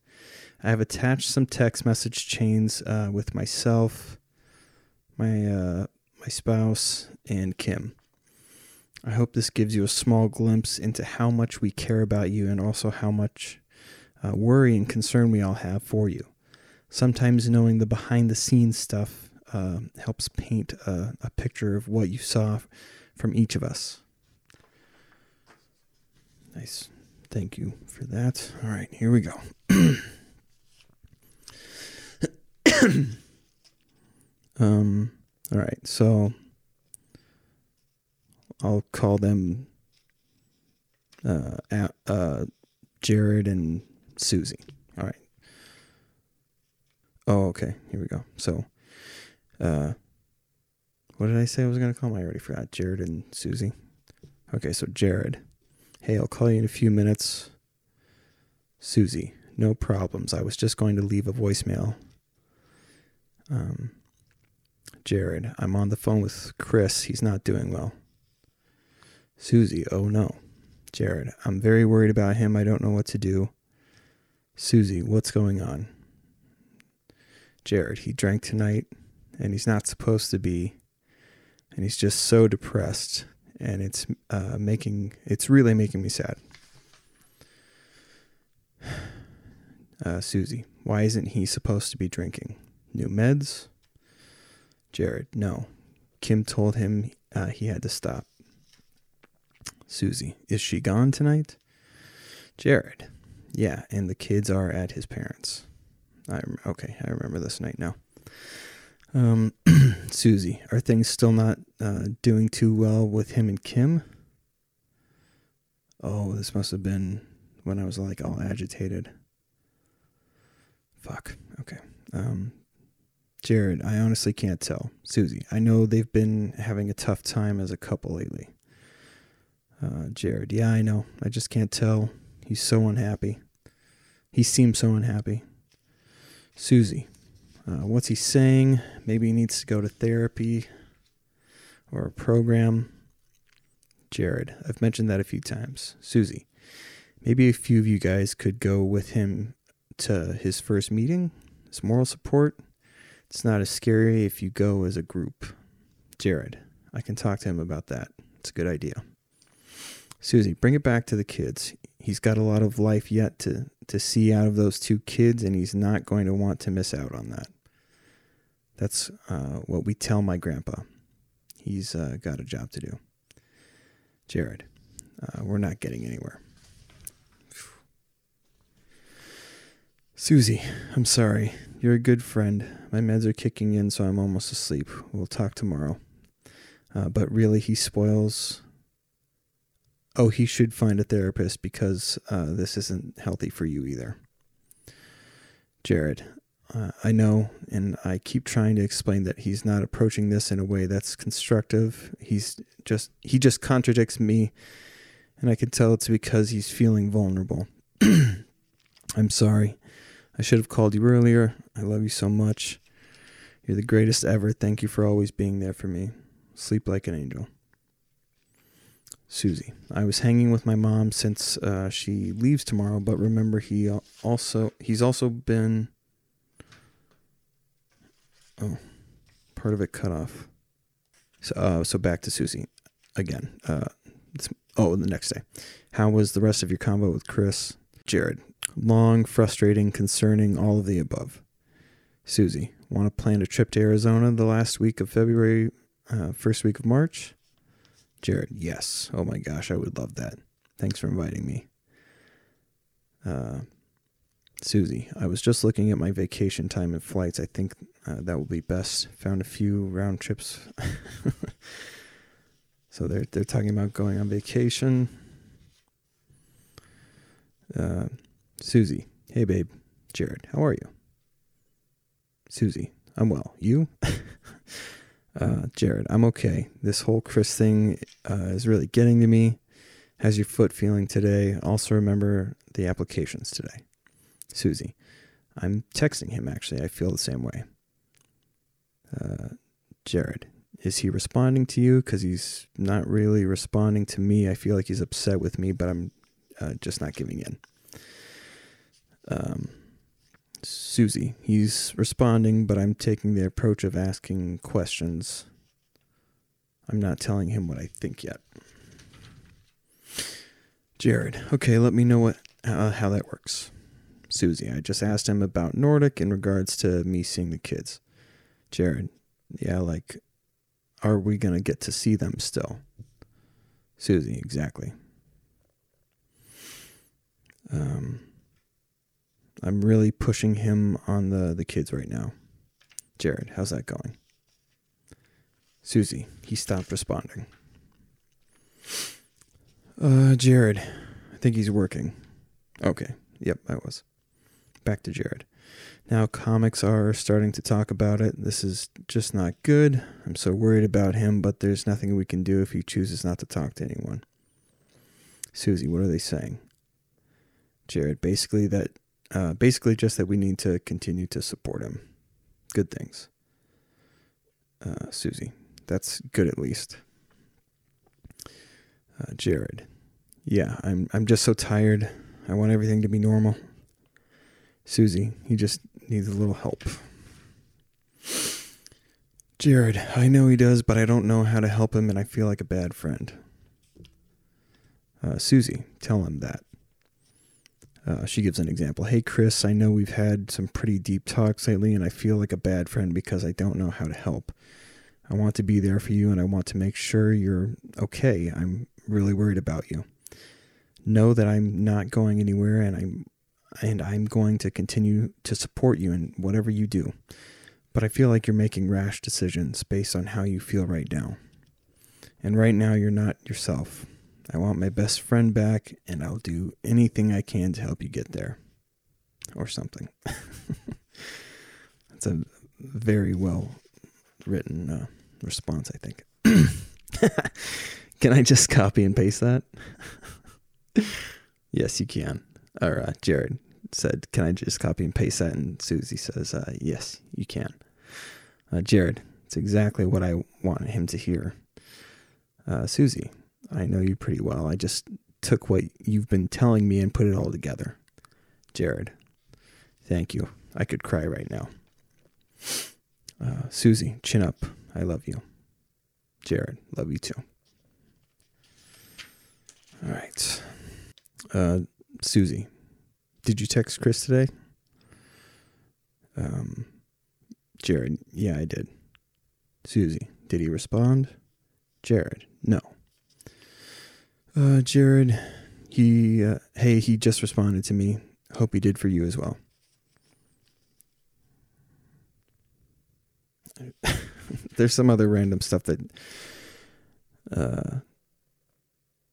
I have attached some text message chains uh, with myself, my uh, my spouse, and Kim. I hope this gives you a small glimpse into how much we care about you and also how much uh, worry and concern we all have for you. Sometimes knowing the behind the scenes stuff uh, helps paint a, a picture of what you saw from each of us. Nice. Thank you for that. All right, here we go. um, all right, so I'll call them uh, uh, Jared and Susie. All right. Oh, okay. Here we go. So, uh, what did I say I was going to call them? I already forgot. Jared and Susie. Okay, so Jared. Hey, I'll call you in a few minutes. Susie. No problems. I was just going to leave a voicemail. Um, Jared. I'm on the phone with Chris. He's not doing well. Susie, oh no. Jared, I'm very worried about him. I don't know what to do. Susie, what's going on? Jared, he drank tonight and he's not supposed to be. And he's just so depressed and it's uh, making it's really making me sad. Uh, Susie, why isn't he supposed to be drinking? New meds? Jared, no. Kim told him uh, he had to stop. Susie, is she gone tonight? Jared, yeah, and the kids are at his parents. I okay, I remember this night now. Um, Susie, are things still not uh, doing too well with him and Kim? Oh, this must have been when I was like all agitated. Fuck. Okay. Um, Jared, I honestly can't tell. Susie, I know they've been having a tough time as a couple lately. Uh, Jared, yeah, I know. I just can't tell. He's so unhappy. He seems so unhappy. Susie, uh, what's he saying? Maybe he needs to go to therapy or a program. Jared, I've mentioned that a few times. Susie, maybe a few of you guys could go with him to his first meeting, his moral support. It's not as scary if you go as a group. Jared, I can talk to him about that. It's a good idea. Susie, bring it back to the kids. He's got a lot of life yet to, to see out of those two kids, and he's not going to want to miss out on that. That's uh, what we tell my grandpa. He's uh, got a job to do. Jared, uh, we're not getting anywhere. Susie, I'm sorry. You're a good friend. My meds are kicking in, so I'm almost asleep. We'll talk tomorrow. Uh, but really, he spoils oh, he should find a therapist because uh, this isn't healthy for you either. Jared, uh, I know, and I keep trying to explain that he's not approaching this in a way that's constructive. He's just he just contradicts me, and I can tell it's because he's feeling vulnerable. I'm sorry. I should have called you earlier. I love you so much. You're the greatest ever. Thank you for always being there for me. Sleep like an angel. Susie. I was hanging with my mom since uh, she leaves tomorrow, but remember he also he's also been Oh, part of it cut off. So, uh, so back to Susie again. Uh, oh, the next day. How was the rest of your combo with Chris? Jared. Long, frustrating, concerning, all of the above. Susie. Want to plan a trip to Arizona the last week of February, uh, first week of March? Jared. Yes. Oh my gosh, I would love that. Thanks for inviting me. Uh, Susie, I was just looking at my vacation time and flights. I think uh, that will be best. Found a few round trips. so they're they're talking about going on vacation. Uh, Susie, hey babe, Jared, how are you? Susie, I'm well. You? uh, Jared, I'm okay. This whole Chris thing uh, is really getting to me. How's your foot feeling today? Also remember the applications today. Susie. I'm texting him, actually. I feel the same way. Uh, Jared. Is he responding to you? Because he's not really responding to me. I feel like he's upset with me, but I'm uh, just not giving in. Um, Susie. He's responding, but I'm taking the approach of asking questions. I'm not telling him what I think yet. Jared. Okay, let me know what uh, how that works. Susie. I just asked him about Nordic in regards to me seeing the kids. Jared, yeah, like, are we going to get to see them still? Susie, exactly. Um, I'm really pushing him on the, the kids right now. Jared, how's that going? Susie, he stopped responding. Uh, Jared, I think he's working. Okay, yep, I was back to Jared. Now, comics are starting to talk about it. This is just not good. I'm so worried about him, but there's nothing we can do if he chooses not to talk to anyone. Susie, what are they saying? Jared, basically that, uh, basically just that we need to continue to support him. Good things. Uh, Susie, that's good at least. Uh, Jared, yeah, I'm I'm just so tired. I want everything to be normal. Susie, he just needs a little help. Jared, I know he does, but I don't know how to help him, and I feel like a bad friend. Uh, Susie, tell him that. Uh, she gives an example. Hey, Chris, I know we've had some pretty deep talks lately, and I feel like a bad friend because I don't know how to help. I want to be there for you, and I want to make sure you're okay. I'm really worried about you. Know that I'm not going anywhere, and I'm and I'm going to continue to support you in whatever you do. But I feel like you're making rash decisions based on how you feel right now. And right now, you're not yourself. I want my best friend back, and I'll do anything I can to help you get there. Or something. That's a very well written uh, response, I think. can I just copy and paste that? yes, you can or uh, Jared said, "Can I just copy and paste that?" And Susie says, uh, "Yes, you can." Uh, Jared, it's exactly what I want him to hear. Uh, Susie, I know you pretty well. I just took what you've been telling me and put it all together. Jared, thank you. I could cry right now. Uh, Susie, chin up. I love you. Jared, love you too. All right. Uh, Susie, did you text Chris today? Um, Jared, yeah, I did. Susie, did he respond? Jared, no. Uh, Jared, he, uh, hey, he just responded to me. Hope he did for you as well. There's some other random stuff that, uh,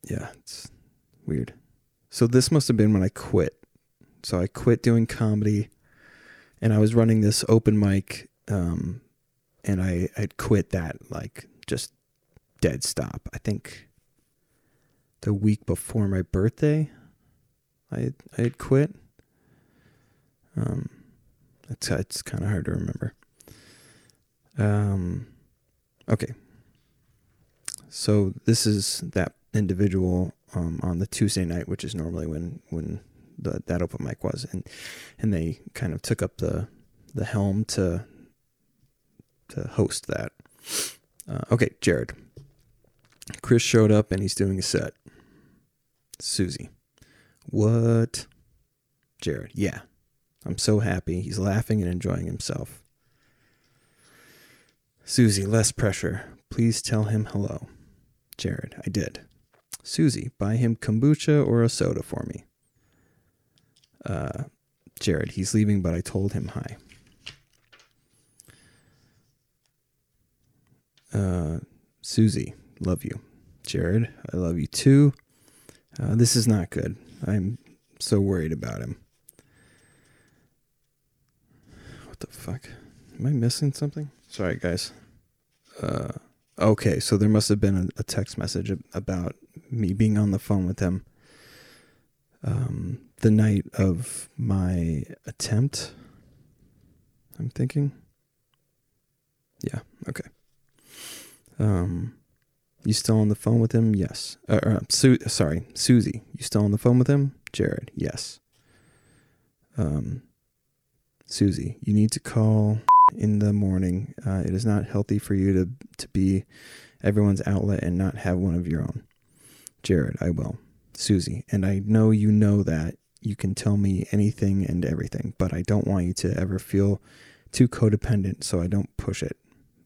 yeah, it's weird. So this must have been when I quit. So I quit doing comedy, and I was running this open mic, um, and I had quit that like just dead stop. I think the week before my birthday, I had, I had quit. Um, it's it's kind of hard to remember. Um, okay. So this is that individual um, on the Tuesday night, which is normally when when the, that open mic was, and and they kind of took up the the helm to to host that. Uh, okay, Jared. Chris showed up and he's doing a set. Susie. What? Jared. Yeah. I'm so happy. He's laughing and enjoying himself. Susie, less pressure. Please tell him hello. Jared, I did. Susie, buy him kombucha or a soda for me. Uh, Jared, he's leaving, but I told him hi. Uh, Susie, love you. Jared, I love you too. Uh, this is not good. I'm so worried about him. What the fuck? Am I missing something? Sorry, guys. Uh, okay, so there must have been a, a text message about me being on the phone with him um, the night of my attempt. I'm thinking. Yeah. Okay. Um, you still on the phone with him? Yes. Uh, uh, Su- sorry, Susie. You still on the phone with him? Jared. Yes. Um, Susie, you need to call in the morning. Uh, it is not healthy for you to to be everyone's outlet and not have one of your own. Jared, I will. Susie, and I know you know that you can tell me anything and everything, but I don't want you to ever feel too codependent, so I don't push it.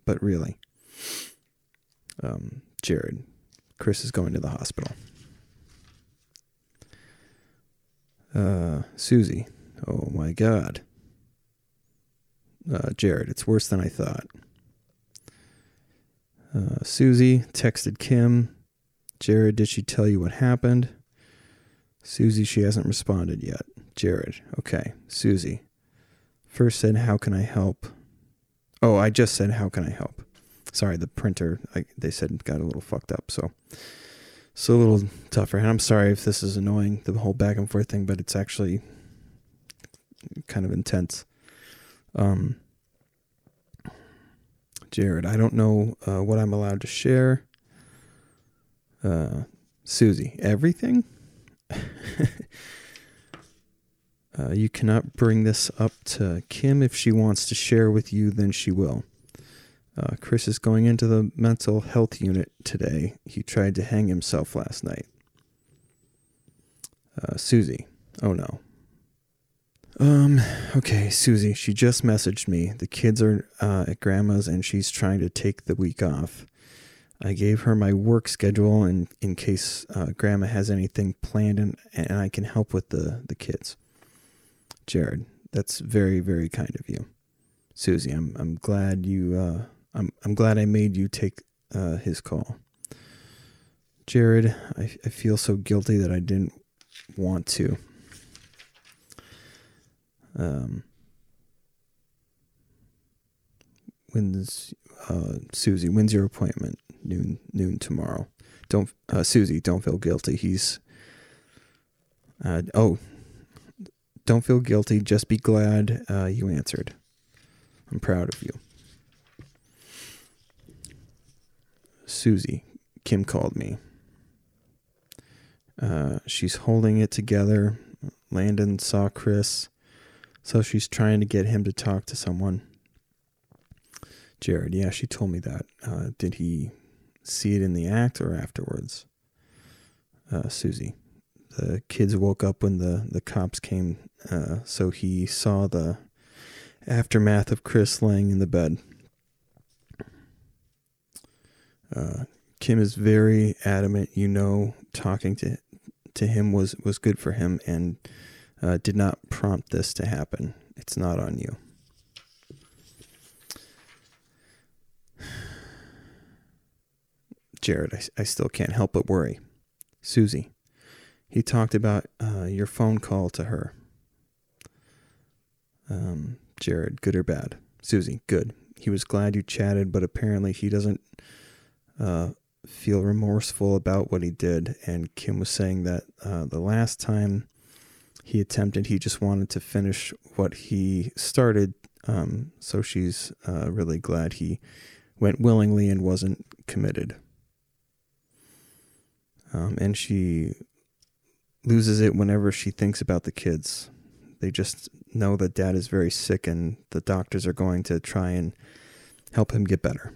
But really, um, Jared, Chris is going to the hospital. Uh, Susie, oh my God. Uh, Jared, it's worse than I thought. Uh, Susie texted Kim. Jared, did she tell you what happened? Susie, she hasn't responded yet. Jared, okay. Susie, first said, How can I help? Oh, I just said, How can I help? Sorry, the printer, I, they said, got a little fucked up. So, it's a little tougher. And I'm sorry if this is annoying, the whole back and forth thing, but it's actually kind of intense. Um, Jared, I don't know uh, what I'm allowed to share. Uh, Susie, everything? uh, you cannot bring this up to Kim. If she wants to share with you, then she will. Uh, Chris is going into the mental health unit today. He tried to hang himself last night. Uh, Susie. Oh no. Um, okay, Susie, she just messaged me. The kids are uh, at grandma's and she's trying to take the week off. I gave her my work schedule in, in case uh, grandma has anything planned and, and I can help with the, the kids. Jared, that's very, very kind of you. Susie, I'm, I'm glad you, uh, I'm, I'm glad I made you take uh, his call. Jared, I, I feel so guilty that I didn't want to. Um, when's uh, Susie? When's your appointment? Noon noon tomorrow. Don't uh, Susie. Don't feel guilty. He's. Uh, oh, don't feel guilty. Just be glad uh, you answered. I'm proud of you. Susie, Kim called me. Uh, she's holding it together. Landon saw Chris. So she's trying to get him to talk to someone. Jared, yeah, she told me that. Uh, did he see it in the act or afterwards? Uh, Susie, the kids woke up when the, the cops came, uh, so he saw the aftermath of Chris laying in the bed. Uh, Kim is very adamant. You know, talking to to him was was good for him, and uh, did not prompt this to happen. It's not on you. Jared, I, I still can't help but worry. Susie, he talked about uh, your phone call to her. Um, Jared, good or bad? Susie, good. He was glad you chatted, but apparently he doesn't uh, feel remorseful about what he did. And Kim was saying that uh, the last time he attempted. He just wanted to finish what he started. Um, so she's uh, really glad he went willingly and wasn't committed. Um, and she loses it whenever she thinks about the kids. They just know that dad is very sick and the doctors are going to try and help him get better.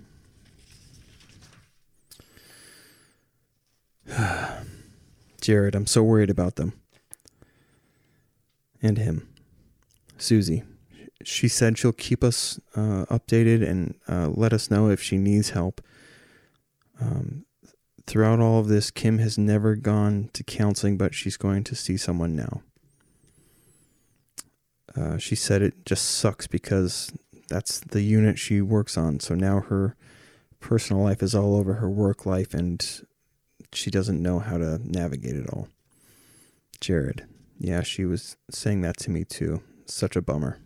Jared, I'm so worried about them. And him. Susie. She said she'll keep us uh, updated and uh, let us know if she needs help. Um, throughout all of this, Kim has never gone to counseling, but she's going to see someone now. Uh, she said it just sucks because that's the unit she works on. So now her personal life is all over her work life, and she doesn't know how to navigate it all. Jared, yeah, she was saying that to me too. Such a bummer.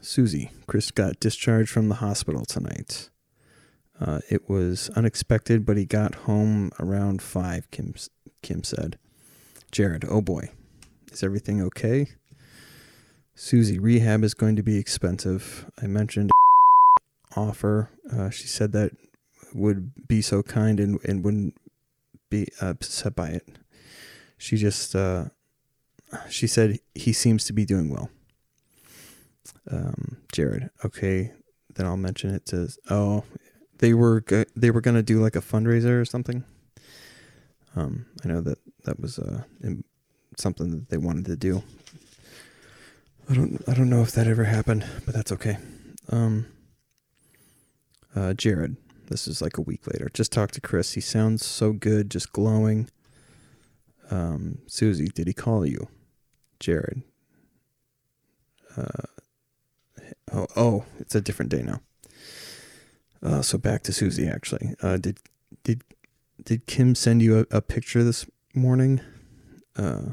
Susie, Chris got discharged from the hospital tonight. Uh, it was unexpected, but he got home around five. Kim Kim said. Jared, oh boy, is everything okay? Susie, rehab is going to be expensive. I mentioned offer. Uh, she said that would be so kind and, and wouldn't be upset by it. She just, uh, she said he seems to be doing well. Um, Jared, okay, then I'll mention it to. Oh, they were they were gonna do like a fundraiser or something. Um, I know that that was uh something that they wanted to do. I don't I don't know if that ever happened, but that's okay. Um, uh, Jared, this is like a week later. Just talked to Chris. He sounds so good, just glowing. Um, Susie, did he call you? Jared. Uh, oh, oh, it's a different day now. Uh, so back to Susie. Actually, uh, did did did Kim send you a, a picture this morning? Uh,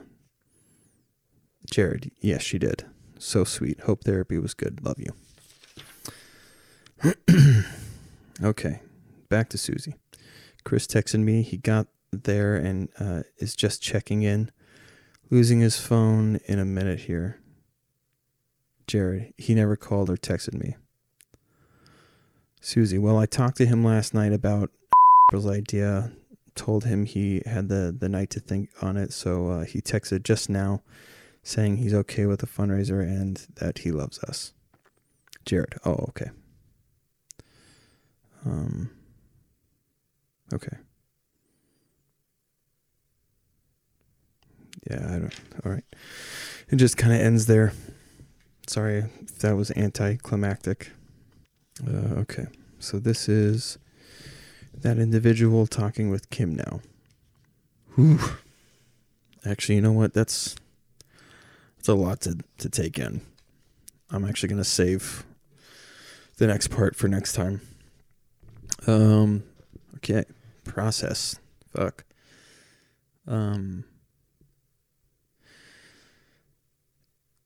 Jared, yes, she did. So sweet. Hope therapy was good. Love you. Okay, back to Susie. Chris texted me. He got there and uh, is just checking in, losing his phone in a minute here. Jared, he never called or texted me. Susie, well, I talked to him last night about idea. Told him he had the, the night to think on it, so uh, he texted just now saying he's okay with the fundraiser and that he loves us. Jared, oh, okay. Um, okay. Yeah, I don't. All right. It just kind of ends there. Sorry if that was anticlimactic. Uh, okay. So this is that individual talking with Kim now. Whew. Actually, you know what? That's that's a lot to to take in. I'm actually gonna save the next part for next time. Um, okay, process. Fuck. Um,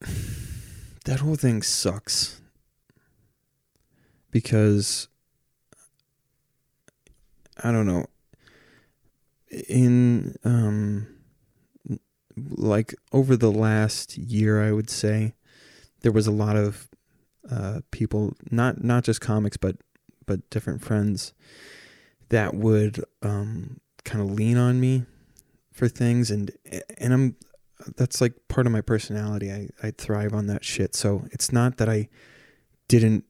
that whole thing sucks because I don't know. In um, like over the last year, I would say there was a lot of uh, people, not not just comics, but but different friends that would um, kind of lean on me for things and and I'm that's like part of my personality. I I thrive on that shit. So it's not that I didn't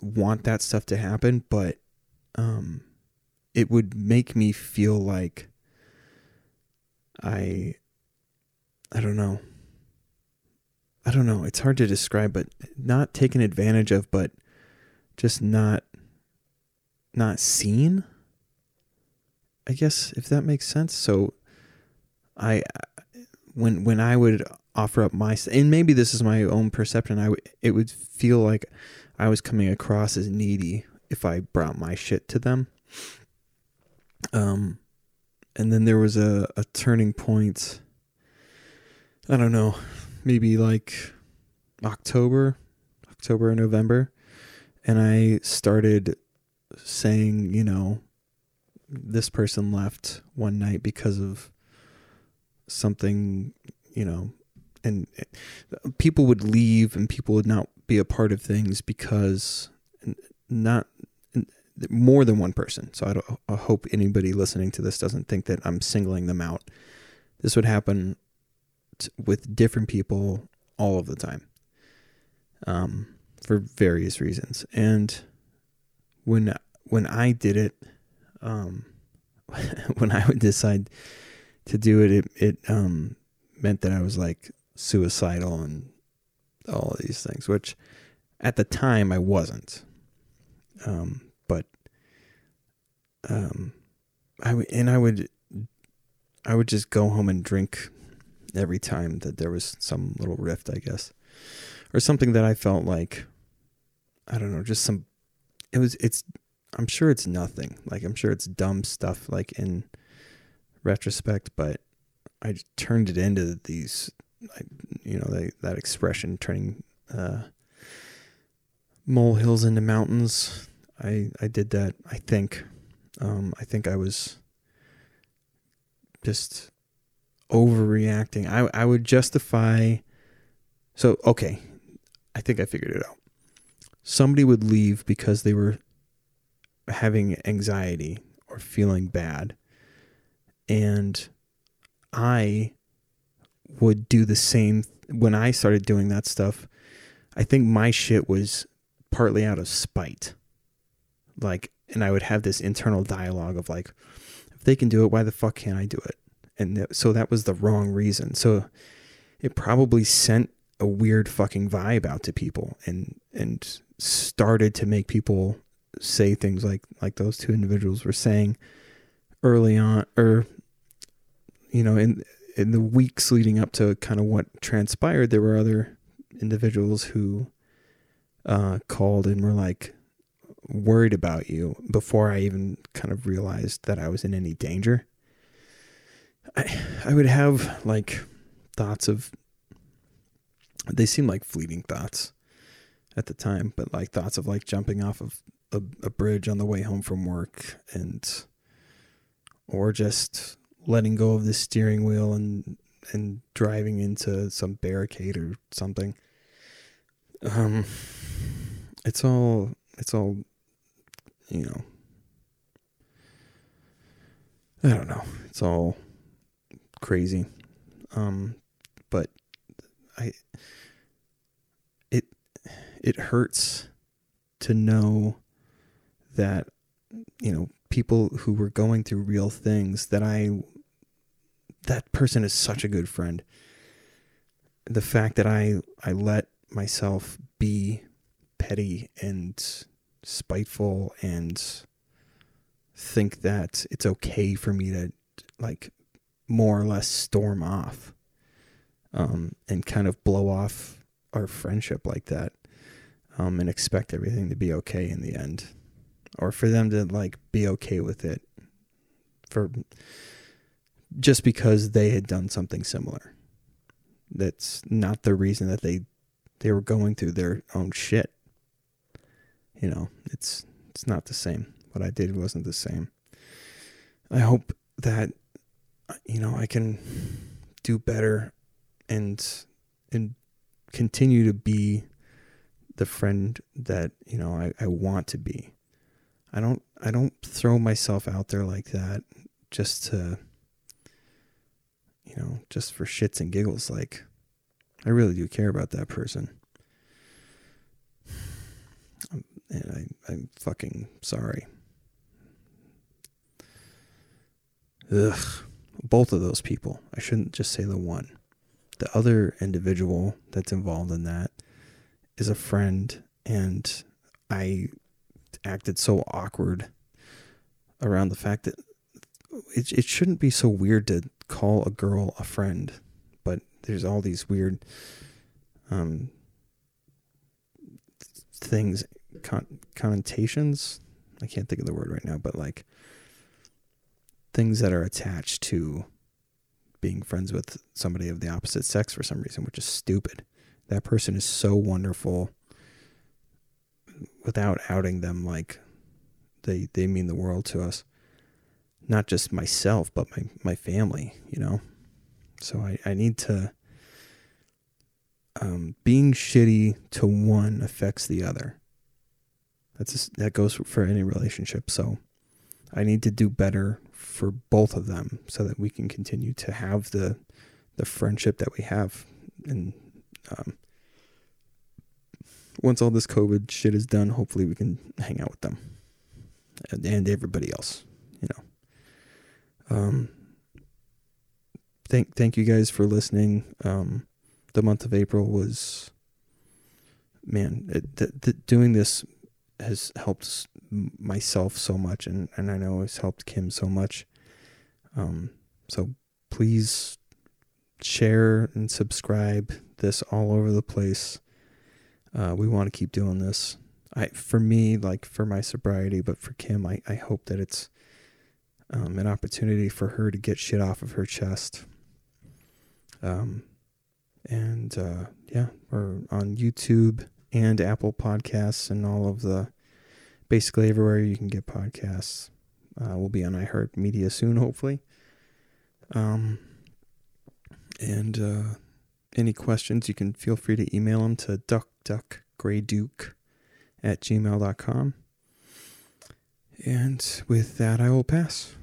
want that stuff to happen, but um it would make me feel like I I don't know. I don't know. It's hard to describe, but not taken advantage of, but just not not seen. I guess if that makes sense. So I when when I would offer up my and maybe this is my own perception, I would it would feel like I was coming across as needy if I brought my shit to them. Um and then there was a, a turning point I don't know, maybe like October, October or November and I started saying, you know, this person left one night because of something, you know, and people would leave and people would not be a part of things because not more than one person. So I, I hope anybody listening to this doesn't think that I'm singling them out. This would happen t- with different people all of the time. Um, for various reasons. And when when I did it, um, when I would decide to do it, it it um, meant that I was like suicidal and all of these things, which at the time I wasn't. Um, but um, I w- and I would I would just go home and drink every time that there was some little rift, I guess, or something that I felt like I don't know, just some. It was. It's. I'm sure it's nothing. Like I'm sure it's dumb stuff. Like in retrospect, but I turned it into these. You know, they, that expression, turning uh, molehills into mountains. I I did that. I think. Um, I think I was just overreacting. I I would justify. So okay, I think I figured it out somebody would leave because they were having anxiety or feeling bad. And I would do the same when I started doing that stuff. I think my shit was partly out of spite. Like, and I would have this internal dialogue of like, if they can do it, why the fuck can't I do it? And th- so that was the wrong reason. So it probably sent a weird fucking vibe out to people and and started to make people say things like like those two individuals were saying early on or you know in in the weeks leading up to kind of what transpired there were other individuals who uh, called and were like worried about you before I even kind of realized that I was in any danger. I I would have like thoughts of they seem like fleeting thoughts at the time, but like thoughts of like jumping off of a, a bridge on the way home from work and or just letting go of the steering wheel and and driving into some barricade or something. Um it's all it's all you know I don't know. It's all crazy. Um but I it it hurts to know that you know people who were going through real things that I that person is such a good friend. The fact that I I let myself be petty and spiteful and think that it's okay for me to like more or less storm off um, and kind of blow off our friendship like that um, and expect everything to be okay in the end, or for them to like be okay with it for just because they had done something similar. That's not the reason that they they were going through their own shit. You know, it's it's not the same. What I did wasn't the same. I hope that you know I can do better and and continue to be the friend that you know I, I want to be. I don't I don't throw myself out there like that just to you know just for shits and giggles. Like I really do care about that person, um, and I I'm fucking sorry. Ugh, both of those people. I shouldn't just say the one. The other individual that's involved in that is a friend and I acted so awkward around the fact that it it shouldn't be so weird to call a girl a friend, but there's all these weird um things con- connotations. I can't think of the word right now, but like things that are attached to being friends with somebody of the opposite sex for some reason, which is stupid. That person is so wonderful without outing them like they they mean the world to us. Not just myself but my my family you know? So i i need to um being shitty to one affects the other. That's just, that goes for any relationship. So i need to do better for both of them so that we can continue to have the the friendship that we have and um, once all this COVID shit is done, hopefully we can hang out with them and, and everybody else. You know. Um. Thank thank you guys for listening. Um, the month of April was, man, it, th- th- doing this has helped myself so much, and and I know it's helped Kim so much. Um, so please share and subscribe this all over the place. Uh, we want to keep doing this. I, for me, like for my sobriety, but for Kim, I, I hope that it's um, an opportunity for her to get shit off of her chest. Um, and uh, yeah, we're on YouTube and Apple Podcasts and all of the basically everywhere you can get podcasts. Uh, we'll be on iHeartMedia soon, hopefully. Um, and uh, any questions, you can feel free to email them to duckduckgrayduke at gmail.com. And with that, I will pass.